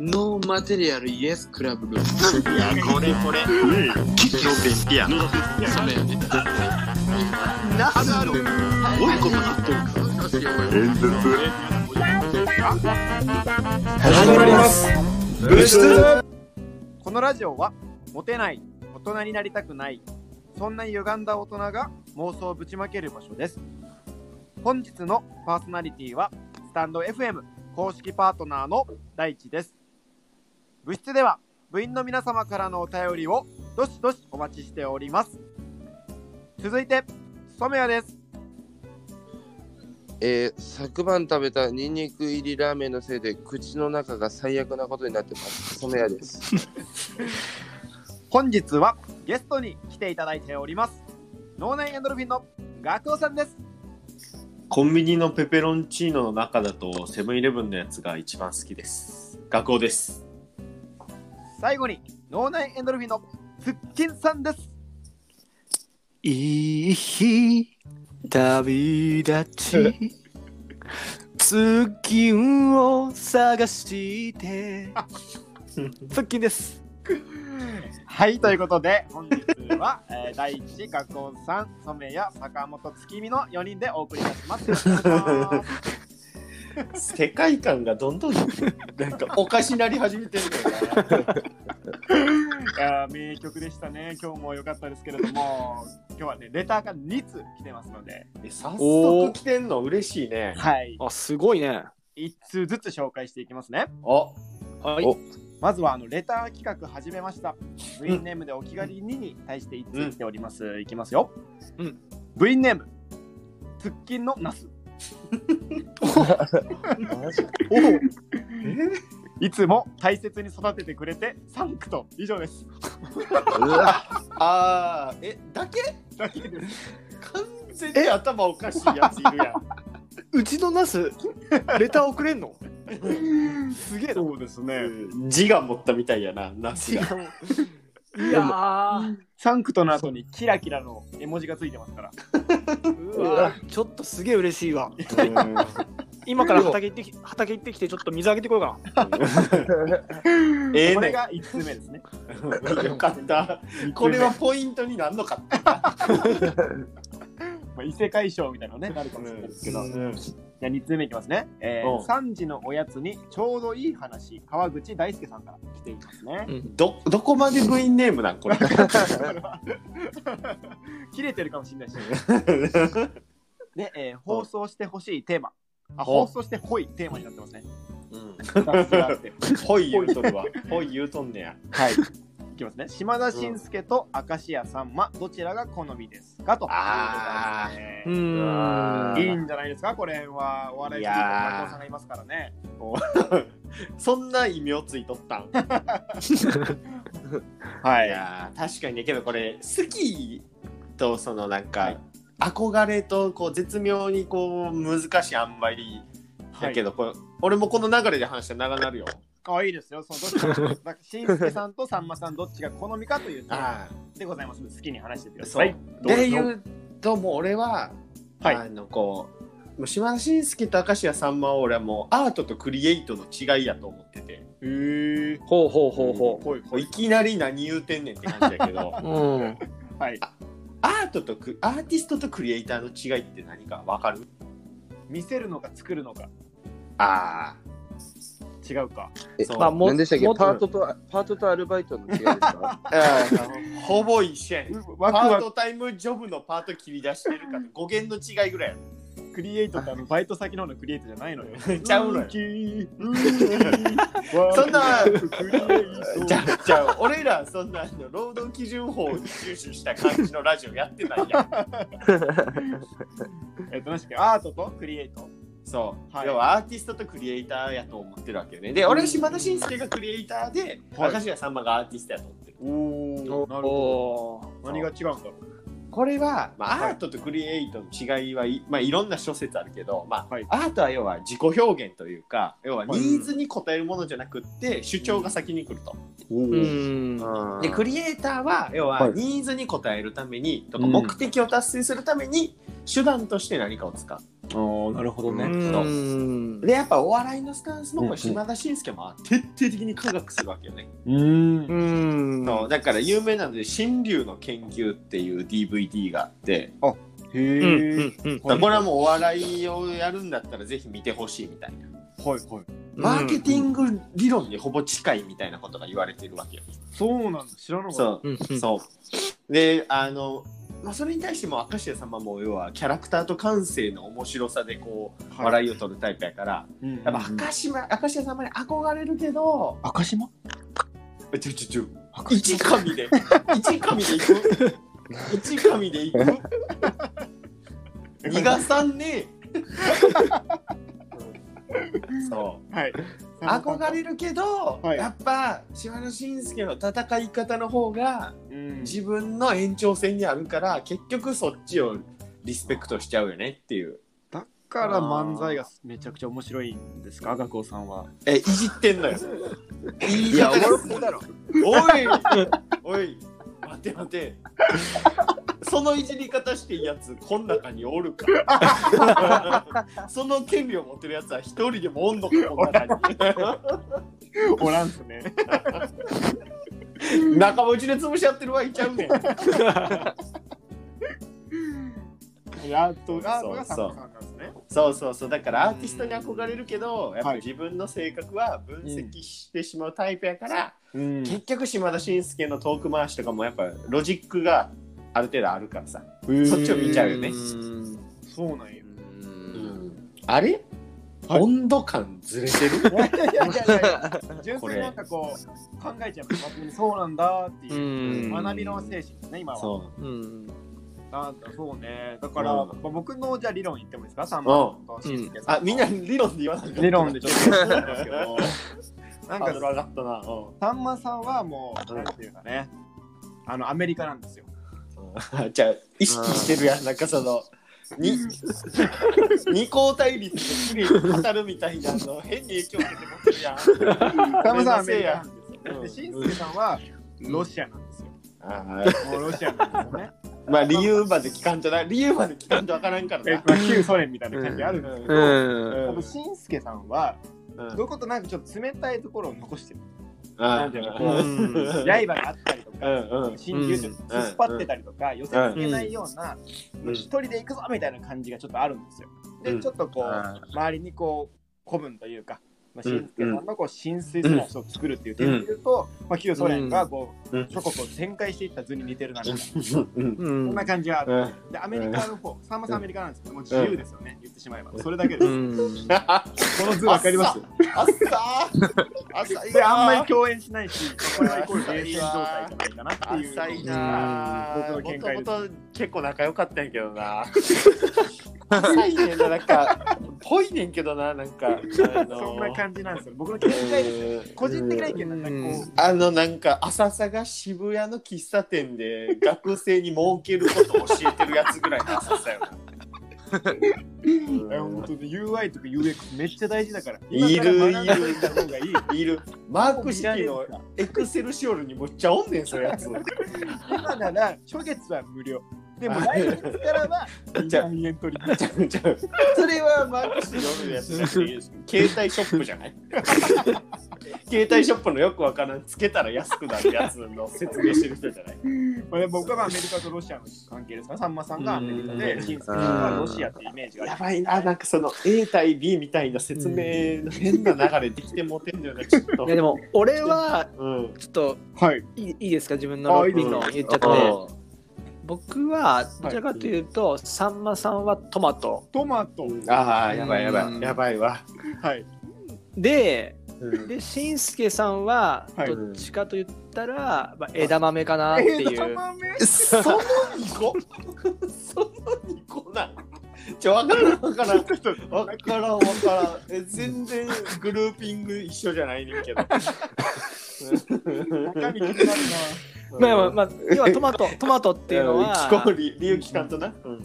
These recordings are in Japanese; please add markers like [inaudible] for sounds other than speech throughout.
ノーマテリアルイエスクラブルーム。いや、これこれ。キッの便秘や。そね。ないことなっとるか。演説始まります物質このラジオはモテない大人になりたくないそんな歪んだ大人が妄想をぶちまける場所です本日のパーソナリティはスタンド FM 公式パートナーの大地です。部室では部員の皆様からのお便りをどしどしお待ちしております。続いて染谷です。えー昨晩食べたニンニク入りラーメンのせいで口の中が最悪なことになってます。染谷です。[laughs] 本日はゲストに来ていただいております。脳内エンドルフィンのガクオさんですコンビニのペペロンチーノの中だとセブンイレブンのやつが一番好きです。学校です。最後に脳内エンドルフィンのツッキンさんですいい日旅立ち月を探して [laughs] ツッキンですはいということで本日は、[laughs] えー、第一学校さん染谷坂本月見の4人でお送りいたします。世界観がどんどんなんかおかしなり始めてるんだよいやー名曲でしたね。今日も良かったですけれども今日はねレターが2通来てますので。な。早速来てんの嬉しいね。はい。あすごいね。1通ずつ紹介していきますね。お。はい。おまずはあのレター企画始めました。部員ネームでお気軽にに対して1通来ております。いきますよ。うん部員ネーム、ツッキンのナス。いつも大切に育ててくれてサンクト以上です。うわあーえだけ？だけです。完全に頭おかしいやついるやん。[laughs] うちのナスレター送れんの？すげえなそうですね。字が持ったみたいやな、ナスが。いやーサンクトの後にキラキラの絵文字がついてますから。うわちょっとすげえ嬉しいわ今から畑行ってき畑行ってきてちょっと水あげてこようか [laughs] ええねこれが1通目ですね。よかった。これはポイントになんのかって。[laughs] まあ、異世界賞みたいなのね、なるかもしれないですけど。じゃあ2通目いきますね。えうんー、3時のおやつにちょうどいい話、川口大輔さんから来ていますね。な、うん、ど、どこまで部員ネームなんこれ。[laughs] 切れてるかもしれないし。[laughs] で、えー放送してほしいテーマ。あ、お放送してほいテーマになってますね。うん [laughs] ほい言うとるわ。ほい言うとんねや。はい。いきますね。島田紳介と明石家さんま、どちらが好みですか？と。いうことあですうね。ーん。いいんじゃないですか？これは。お笑い好きの加藤さんがいますからね。[laughs] そんな異名ついとったん。[laughs] はい。やー確かにねけどこれ好きとそのなんか、はい。憧れとこう絶妙にこう難しい塩梅だけど、これ俺もこの流れで話したら長なるよ。あ、いいですよ。そのどっちか、しんすけさんとさんまさんどっちが好みかというテーマあでございますので好きに話してくだそ。さい。で言うともう俺は、はいあのこうもう島田紳介と明石家さんまは俺はもうアートとクリエイトの違いやと思ってて。へえ。ほうほうほうほほいもういきなり何言うてんねんって感じだけどううんはい。アートとクアーティストとクリエイターの違いって何かわかる？見せるのか作るのかあ違うか。えそう。まあも何でしたっけ？もっと。パートとパートとアルバイトの違いですか？[laughs] あほぼ一緒やワクワパートタイムジョブのパート切り出してるか [laughs] 語源の違いぐらいククリエイトってあのバイト先の方のクリエイトじゃないのよ。[laughs] ちゃうのよ。ウキーウキそんなクリエイトじゃあじゃあ俺らそんなあの労働基準法を重視した感じのラジオやってないやん。えっと、確かにアートとクリエイト。そう、はい。要はアーティストとクリエイターやと思ってるわけよね。で俺は島田紳介がクリエイターで、はい。明石家さんまがアーティストやと思ってる。おおなるほど。何が違うんだろこれは、まあ、はいアートとクリエイトの違いはい,、まあ、いろんな諸説あるけど、まあはい。アートは要は自己表現というか要はニーズに応えるものじゃなくって主張が先に来ると。う。ん。でクリエイターは要ははい。ニーズに応えるためにとかうん目的を達成するために手段として何かを使う。おなるほどうね。んでやっぱお笑いのスタンスもこれ島田紳介も徹底的に科学するわけよね、うーんう。んそうだから有名なので「新竜の研究」っていう DVD があってへうんえ。これはもうお笑いをやるんだったらぜひ見てほしいみたいなはいはい。マーケティング理論にほぼ近いみたいなことが言われてるわけよ、そうなんだ。知らなかった。そううんうんそう。で、あの、まあ、それに対しても明石家さんまも要はキャラクターと感性の面白さでこう、はい。笑いを取るタイプやから、うんやっぱ明石家明石家さんまに憧れるけど、赤島えちょちょちょ、一神で、一神でいく？[laughs] 一神でいく？[laughs] 逃がさんねうん [laughs] そう。はい。憧れるけど、はい。やっぱ島野紳介の戦い方の方がうん。自分の延長線にあるから結局そっちをリスペクトしちゃうよねっていう。だから漫才がめちゃくちゃ面白いんですか、学校さんは。えいじってんのよ。いいやおもろくねだろ。おいおい待て待てそのいじり方してやつこん中におるか [laughs] その権利を持ってるやつは一人でもおんのかこの中 [laughs] おらんすね。に [laughs] 仲間内で潰し合ってるはいちゃうねん。やっとが、そうがさんまさんなんですね。そうそうそう。だからアーティストに憧れるけどやっぱはい。自分の性格は分析してしまうタイプやから、うん。結局島田紳介のトーク回しとかもやっぱロジックがある程度あるからさ、そっちを見ちゃうよね。んそうなんや。あれ、はい。温度感ずれてる？い [laughs] やいやいやいやいや、純粋なんかこう、考えちゃうそうなんだっていうう、ん。学びの精神ですね、今は。そう。ん。なんだそうね。だから、うん。まあ僕のじゃあ理論言ってもいいですか？さん。まさんとしんすけうさん。あみんな理論で言わない理論でちょっと言うんですけど、なんかハードル上がったな、さんまさんはもう、うん。なんていうかね、あの、アメリカなんですよ。うん、[laughs] じゃあ意識してるやん。なんかそのに [laughs] 二項対立で綺麗に語るみたいなの変に影響受けて持ってるやん。さんまさんはアメリカなんですよ。しん。すけさんはロシアなんですよ。あもうロシアなんですよね。ー [laughs] まあ理由まで聞かんとな。理由まで聞かんとわからんからな。えまあ旧ソ連みたいな感じあるんですけど、うん。多分しんすけさんは、うん。どういうことなんかちょっと冷たいところを残してる。あなんていうのこううん。刃があったりとか、うんうん。真珠ちょっと突っ張ってたりとか、寄せつけないような、うん。一人で行くぞみたいな感じがちょっとあるんですよ。で、うん。ちょっとこう、あ周りにこう、古文というか、まあ、うん。しんすけさんのこう浸水する人を作るっていう点で言うと、まあ、旧ソ連がこう、うん。諸国を展開していった図に似てるなみたいな、そん。な感じがある。うん。で、アメリカの方、さんまさんアメリカなんですけど、もう自由ですよね、言ってしまえば。それだけです。こうん。[laughs] の図わかります？あっさーで、あんまりな共演しないし、これはイコール冷戦状態じゃないかなっていう。浅いな。僕の見解です。もともと結構仲良かったんやけどな。浅いねんななんかぽいねんけどななんか。あのそんな感じなんですよ。僕の見解です。うん。個人的な意見なんかこう、あのなんか浅さが渋谷の喫茶店で学生に儲けることを教えてるやつぐらいの浅さよな。[laughs] 本当に UI とか UX めっちゃ大事だから。いるいった方がいい。いるマーク式のエクセルシオールにむっちゃおんねんそやつ。[laughs] 今なら初月は無料。でも来月からはじゃあ2万円取り。ちゃうちゃうそれはマーク式のるやつじゃなくて携帯ショップじゃない？[laughs] 携帯ショップのよくわからんつけたら安くなるやつの説明してる人じゃない？まあ、僕はアメリカとロシアの関係ですから、さんまさんがアメリカで、うん。シンスケさんがロシアってイメージがやばいななんかその A 対 B みたいな説明の変な流れできてもてんだよねちょっと。いやでも俺はうん。ちょっとはい。いいいいですか？自分のあいいです理論言っちゃって僕はどちらかというと、さんまさんはトマト。トマト。ああやばいやばうんい。やばいわ、はい。でうん。でしんすけさんははい。どっちかと言ったら、まあ、枝豆かなっていう、枝豆？その2個？[laughs] その2個なちょわからんわからん。わからんわからん。え全然グルーピング一緒じゃないねんけど。[laughs] 中身気になるまあまあまあ要はトマト [laughs] トマトっていうのは、聞こう理理由聞かんとな、うん。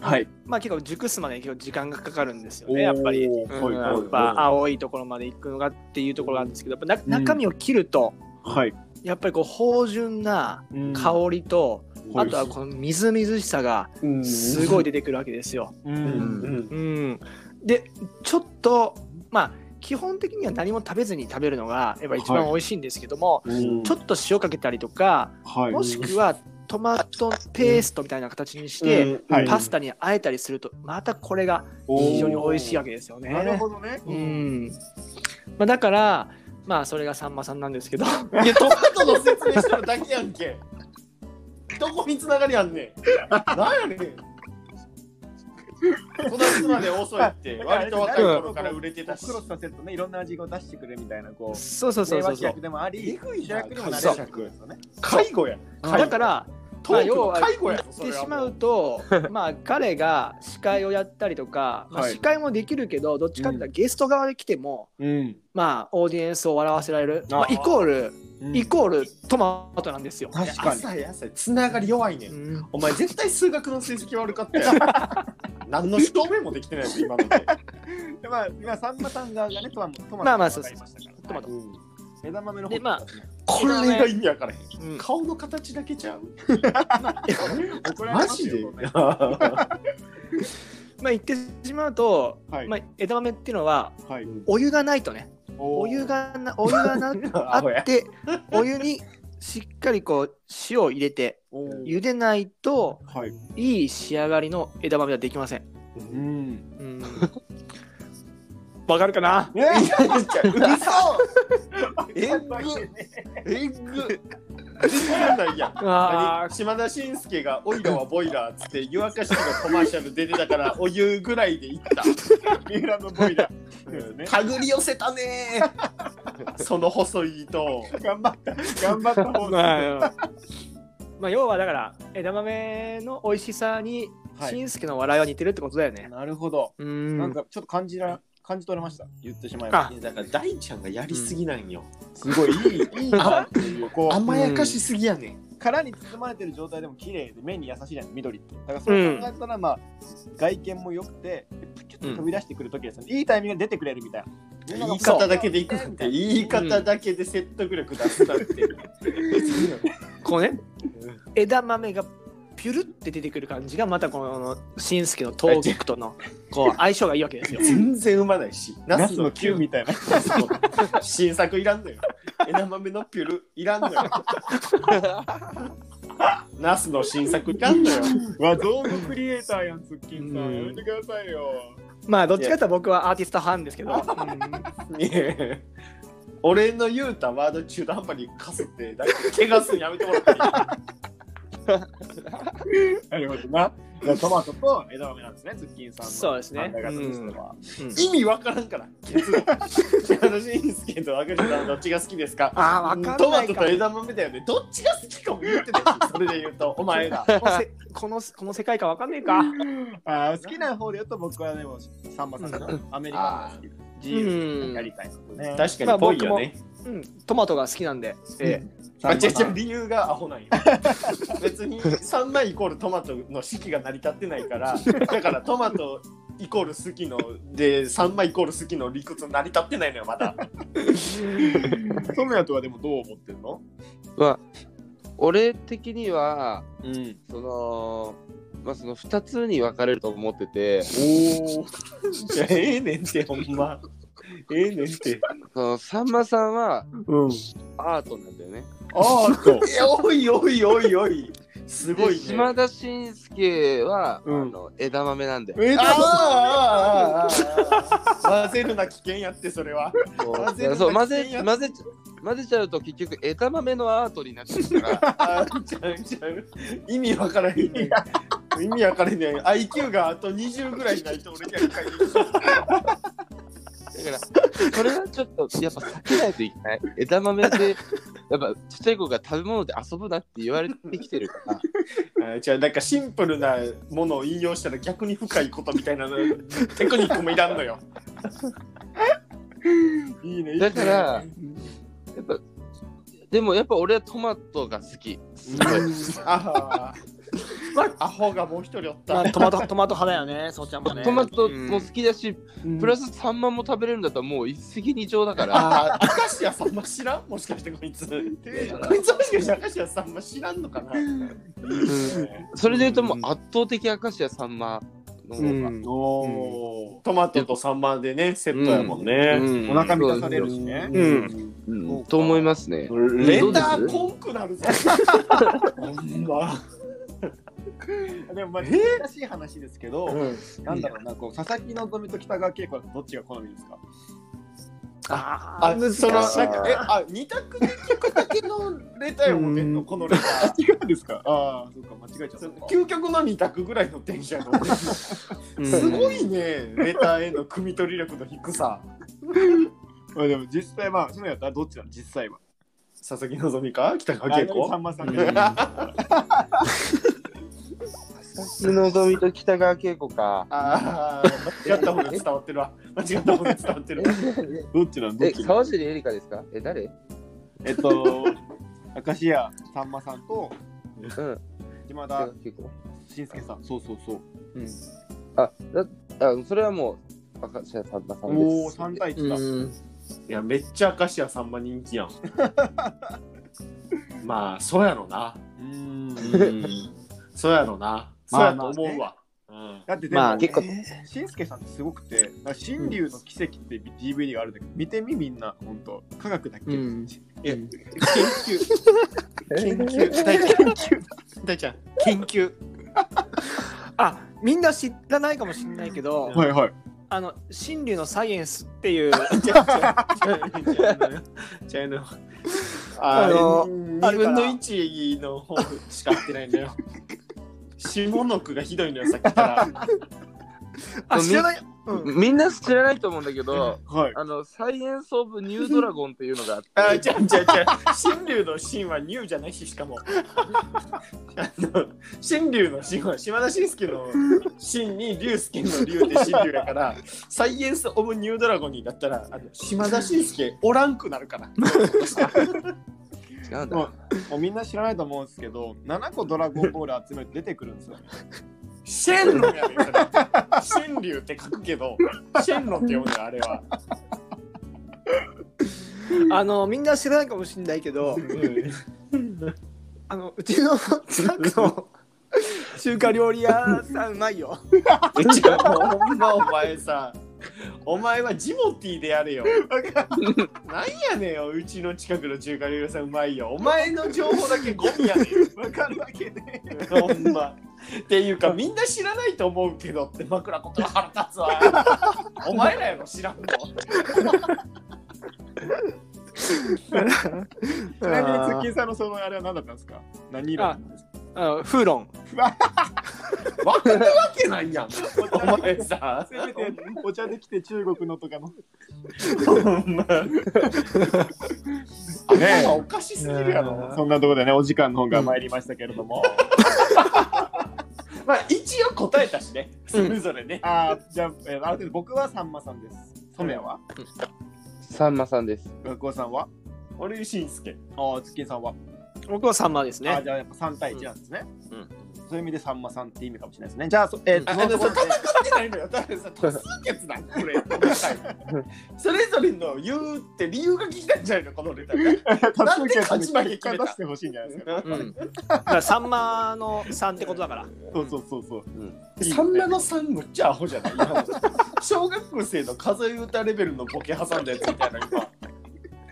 はい。まあ結構熟すまで結構時間がかかるんですよねやっぱり、うん。やっぱ青いところまで行くのがっていうところなんですけどやっぱな中身を切ると、はい。やっぱりこう芳醇なうん。香りと、あとはこのみずみずしさがうん。すごい出てくるわけですよ。う。うん。ん。うん、でちょっとまあ基本的には何も食べずに食べるのがやっぱ一番美味しいんですけども、うん。ちょっと塩かけたりとかはい。もしくはトマトペーストみたいな形にして、うん。はい。パスタにあえたりするとまたこれが非常に美味しいわけですよね。なるほどね。うん。まあ、だからまあそれがさんまさんなんですけど。いやトマトの説明してるだけやんけ。どこに繋がりあんねん。なんやねん育つまで遅いって割と若い頃から売れてたし。クロスさせるとね、いろんな味を出してくれみたいな、こう、そう。そうそう名そうそう。脇役でもあり、主役にもなれるってことですよね。介護や。だからまあ要は言ってしまうと [laughs] まあ彼が司会をやったりとか、まあ、はい。司会もできるけどどっちかっていうとゲスト側で来ても、うん。まあオーディエンスを笑わせられる。まあ、イコールイコールトマトなんですよ。確かに。朝や朝や。つながり弱いねうん。んお前絶対数学の成績悪かったよ。[laughs] 何の証明もできてないぞ今ので。[laughs] でまあ、今、さんまさん側がね、トマト、トマトまあまあ分かりましたから。トマト。うん。枝豆の方でまあこれが意味わからへん。うん。顔の形だけちゃう？[laughs] マジで？まあ言ってしまうと、はい。まあ、枝豆っていうのははい。お湯がないとね。おお湯がなお湯がな [laughs] あってお湯にしっかりこう塩を入れて茹でないとはい。いい仕上がりの枝豆はできません。うん。うんわかるかな？ね。ええっぐないやんあ何島田紳介が「オイラはボイラー」っつって湯沸かしのコマーシャル出てたからお湯ぐらいでいった三浦のボイラー。ね手繰り寄せたねその細い糸を頑張った。頑張った方まあ、まあ要はだから枝豆の美味しさにはいしんすけの笑いは似てるってことだよね。なるほど。うんなんかちょっと感じら感じ取れました。言ってしまいまあだから大ちゃんがやりすぎなんよ、す。すごいいいいいな。っていうこう甘やかしすぎやねん、殻に包まれてる状態でも綺麗で目に優しいじゃない緑って。だからそう考えたらまあ外見も良くてプチュッと飛び出してくる時ですね。いいタイミングで出てくれるみたいな。言い方だけでいくなんて言い方だけで説得力出すなんて、[laughs] こうね。枝豆がピュルって出てくる感じがまたこのしんすけのトークとの [laughs] こう相性がいいわけですよ。全然うまないしナスの球みたいな。新作いらんのよ枝豆のピュルいらんのよ [laughs] ナスの新作いらんのよわ、動画クリエイターやん、ツッキンさうんん。やめてくださいよ。まあどっちかと僕はアーティスト派ですけど。[laughs] 俺の言うたワード中途半端にかすってだけ怪我すんやめてもらっていい？[laughs] なるほどな。トマトと枝豆なんですね、ツッキンさんの。そうですね。考え方としては。意味わからんから。結論島田紳介と赤字さんどっちが好きですか？ああわかんないかトマトと枝豆だよね。どっちが好きかも言ってたよ [laughs] それで言うと。お前がこのせこの世界観わかんねえか。あー好きな方で言うと僕はでもさんまさんのアメリカンが好き。で自由にやりたいね。確かにぽいよね、うん、トマトが好きなんで。えあ違う違う [laughs] 理由がアホなんよ。[laughs] 別に3枚イコールトマトの式が成り立ってないからだからトマトイコール好きので3枚イコール好きの理屈成り立ってないのよまだ。トメヤとはでもどう思ってんの？まあ俺的にはうん。そのまあその2つに分かれると思ってて。おお。ええねんってほんまええねんって。そのさんまさんはうん。アートなんだよね。あーと。[laughs] いやおいおいおいおい。すごいね。で島田紳介は、うん。あの枝豆なんだよ。えあーあーあーあ混ぜるな危険やってそれは。混ぜるそうな混ぜ混ぜ混ぜちゃうと結局枝豆のアートになっちゃうから。[laughs] あーちゃうちゃう。意味わからへんねん。意味わからへんねん。IQ があと20ぐらいないと俺には理解できない。だから、それはちょっとやっぱ避けないといけない。[laughs] 枝豆で、やっぱちっちゃい子が食べ物で遊ぶなって言われてきてるから。[laughs] じゃあなんかシンプルなものを引用したら逆に深いことみたいなのテクニックもいらんのよ [laughs] いいね。いいねだから、やっぱ、でもやっぱ俺はトマトが好き。すごい。あ [laughs] アホがもう一人おった。まあ、トマトトマト派だよね、そうちゃんもね。トマトも好きだし、プラスサンマも食べれるんだったらもう一石二鳥だから。ああ、明石家さんま知らん？もしかしてこいつ。[laughs] こいつもしかして明石家さんま知らんのかな？それで言うともう圧倒的明石家さんまの方が。うんおートマトとサンマでね、セットやもんね。うんお腹満たされるしね。うん。うんと思いますね。レターコンクなるぞ。[laughs] ほんま。でもまあ難しい話ですけど、なんだろうな、こう佐々木希と北川景子はどっちが好みですか？ああ、その、な。んか、え、あ、二択で聞くだけのレター読んでん。の、このレター。違うんですかああ、そうか、間違えちゃった。究極の二択ぐらいのテンションやと思うすごいね、レターへの汲み取り力の低さ。[laughs] まあでも実際まあ、そうやったらどっちなの？実際は。佐々木希か？北川景子？さんまさん [laughs] うんが。佐々木希と北川景子か。ああ、間違った方で伝わってるわ。間違った方で伝わってるわ。どっちなのどっ、ちなの沢尻エリカですかえ、誰えっと、明石家さんまさんとうん。島田北川景子。紳介さん。そうそうそう。あ、だあそれはもう、明石家さんまさんです。おお、3対1だ。いや、めっちゃ明石家さんま人気やん。まあ、そうやろな。うーん。うんそうやろな。そうやと思うわ。うん。だってでも、まあ結構。しんすけさんってすごくて、なん。か新竜の奇跡って DVD があるんだけど、見てみみんな、ほんと。科学だっけ、うん。え研究、研究、[laughs] 大ちゃん、大ちゃん、研究。あみんな知らないかもしれないけど、はいはい。あの真理のサイエンスっていう。[laughs] ちゃうの。ああのの、2分の1の方しか合ってないのよ。下の句がひどいのよ、さっきから。[laughs] あ知らない、うん、みんな知らないと思うんだけど、はい。あの、サイエンス・オブ・ニュードラゴンっていうのがあって、あ、ちゃうちゃうちゃう。新竜の神はニューじゃないし、しかも。あの、新竜の神は島田紳介の神に竜介の竜で新竜やから、サイエンス・オブ・ニュードラゴンになったら、あの島田紳介おらんくなるから。[laughs] 違うんだ。もうもうみんな知らないと思うんですけど、7個ドラゴンボール集めて出てくるんですよ。シェンロンやねん、それ。シェン竜って書くけど、シェンロンって読むのよ、あれは。あのみんな知らないかもしれないけどあのうちの近くの中華料理屋さんうまいよほんまお前さ、[laughs] お前はジモティーでやれよ。なんやねんよ、うちの近くの中華料理屋さんうまいよ。お前の情報だけゴミやねん。わかるわけね。ほんま。っていうか、みんな知らないと思うけどって枕ことが腹立つわ。お前らやろ、知らんの。ちなみにツッキーさんのそのあれは何だったんですか？何色なんですか？あのフーロン [laughs] [laughs] わかるわけないやん。お前さ。せめてお茶できて中国のとかの。[laughs] ほんま。ねおかしすぎるやろ。そんなところでね、お時間の方が参りましたけれども。[laughs] まあ一応答えたしね。それぞれね。ああ、じゃあ、えーある程度僕はさんまさんです。染谷は？さんまさんです。学校さんは？俺しんすけ。ああ、ツッキーさんは？僕はサンマですあねじゃあやっぱ3対1なんですね。うんそういう意味でさんまさんって意味かもしれないですね。じゃあ、そえーあ、戦ってないのよ。だからさ、多数決なんこれ。[laughs] それぞれの言うって理由が聞きたいんじゃないの？このネタね。[laughs] 多なんで勝ち負け決めた出してほしいんじゃないですか。うんだからサンマの3ってことだからそうそうそうそう。サンマの3むっちゃアホじゃない？小学生の数え歌レベルのボケ挟んだやつみたいな今。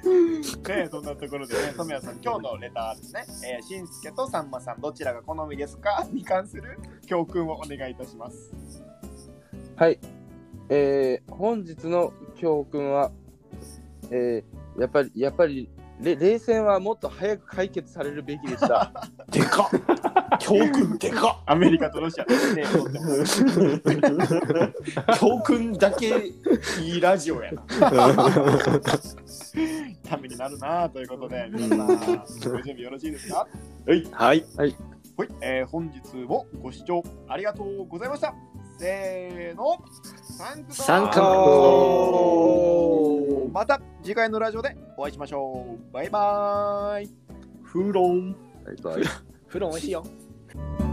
[laughs] ね、そんなところでね、染谷さん、今日のレターですね、えー、しんすけとさんまさん、どちらが好みですか？[laughs] に関する教訓をお願いいたします。はい。えー、本日の教訓は、えー、やっぱり、やっぱり、れ冷戦はもっと早く解決されるべきでした。[laughs] でかっ教訓でかアメリカとロシアでね、っ [laughs] 教訓だけいいラジオやな。ためになるなということで、[laughs] 皆さん、ご準備よろしいですか？はい。はいはい、えー本日もご視聴ありがとうございました。せーの、サンクトサンクトまた次回のラジオでお会いしましょう。バイバーイ。フーロン。はいフロン美味しいよ Thank you.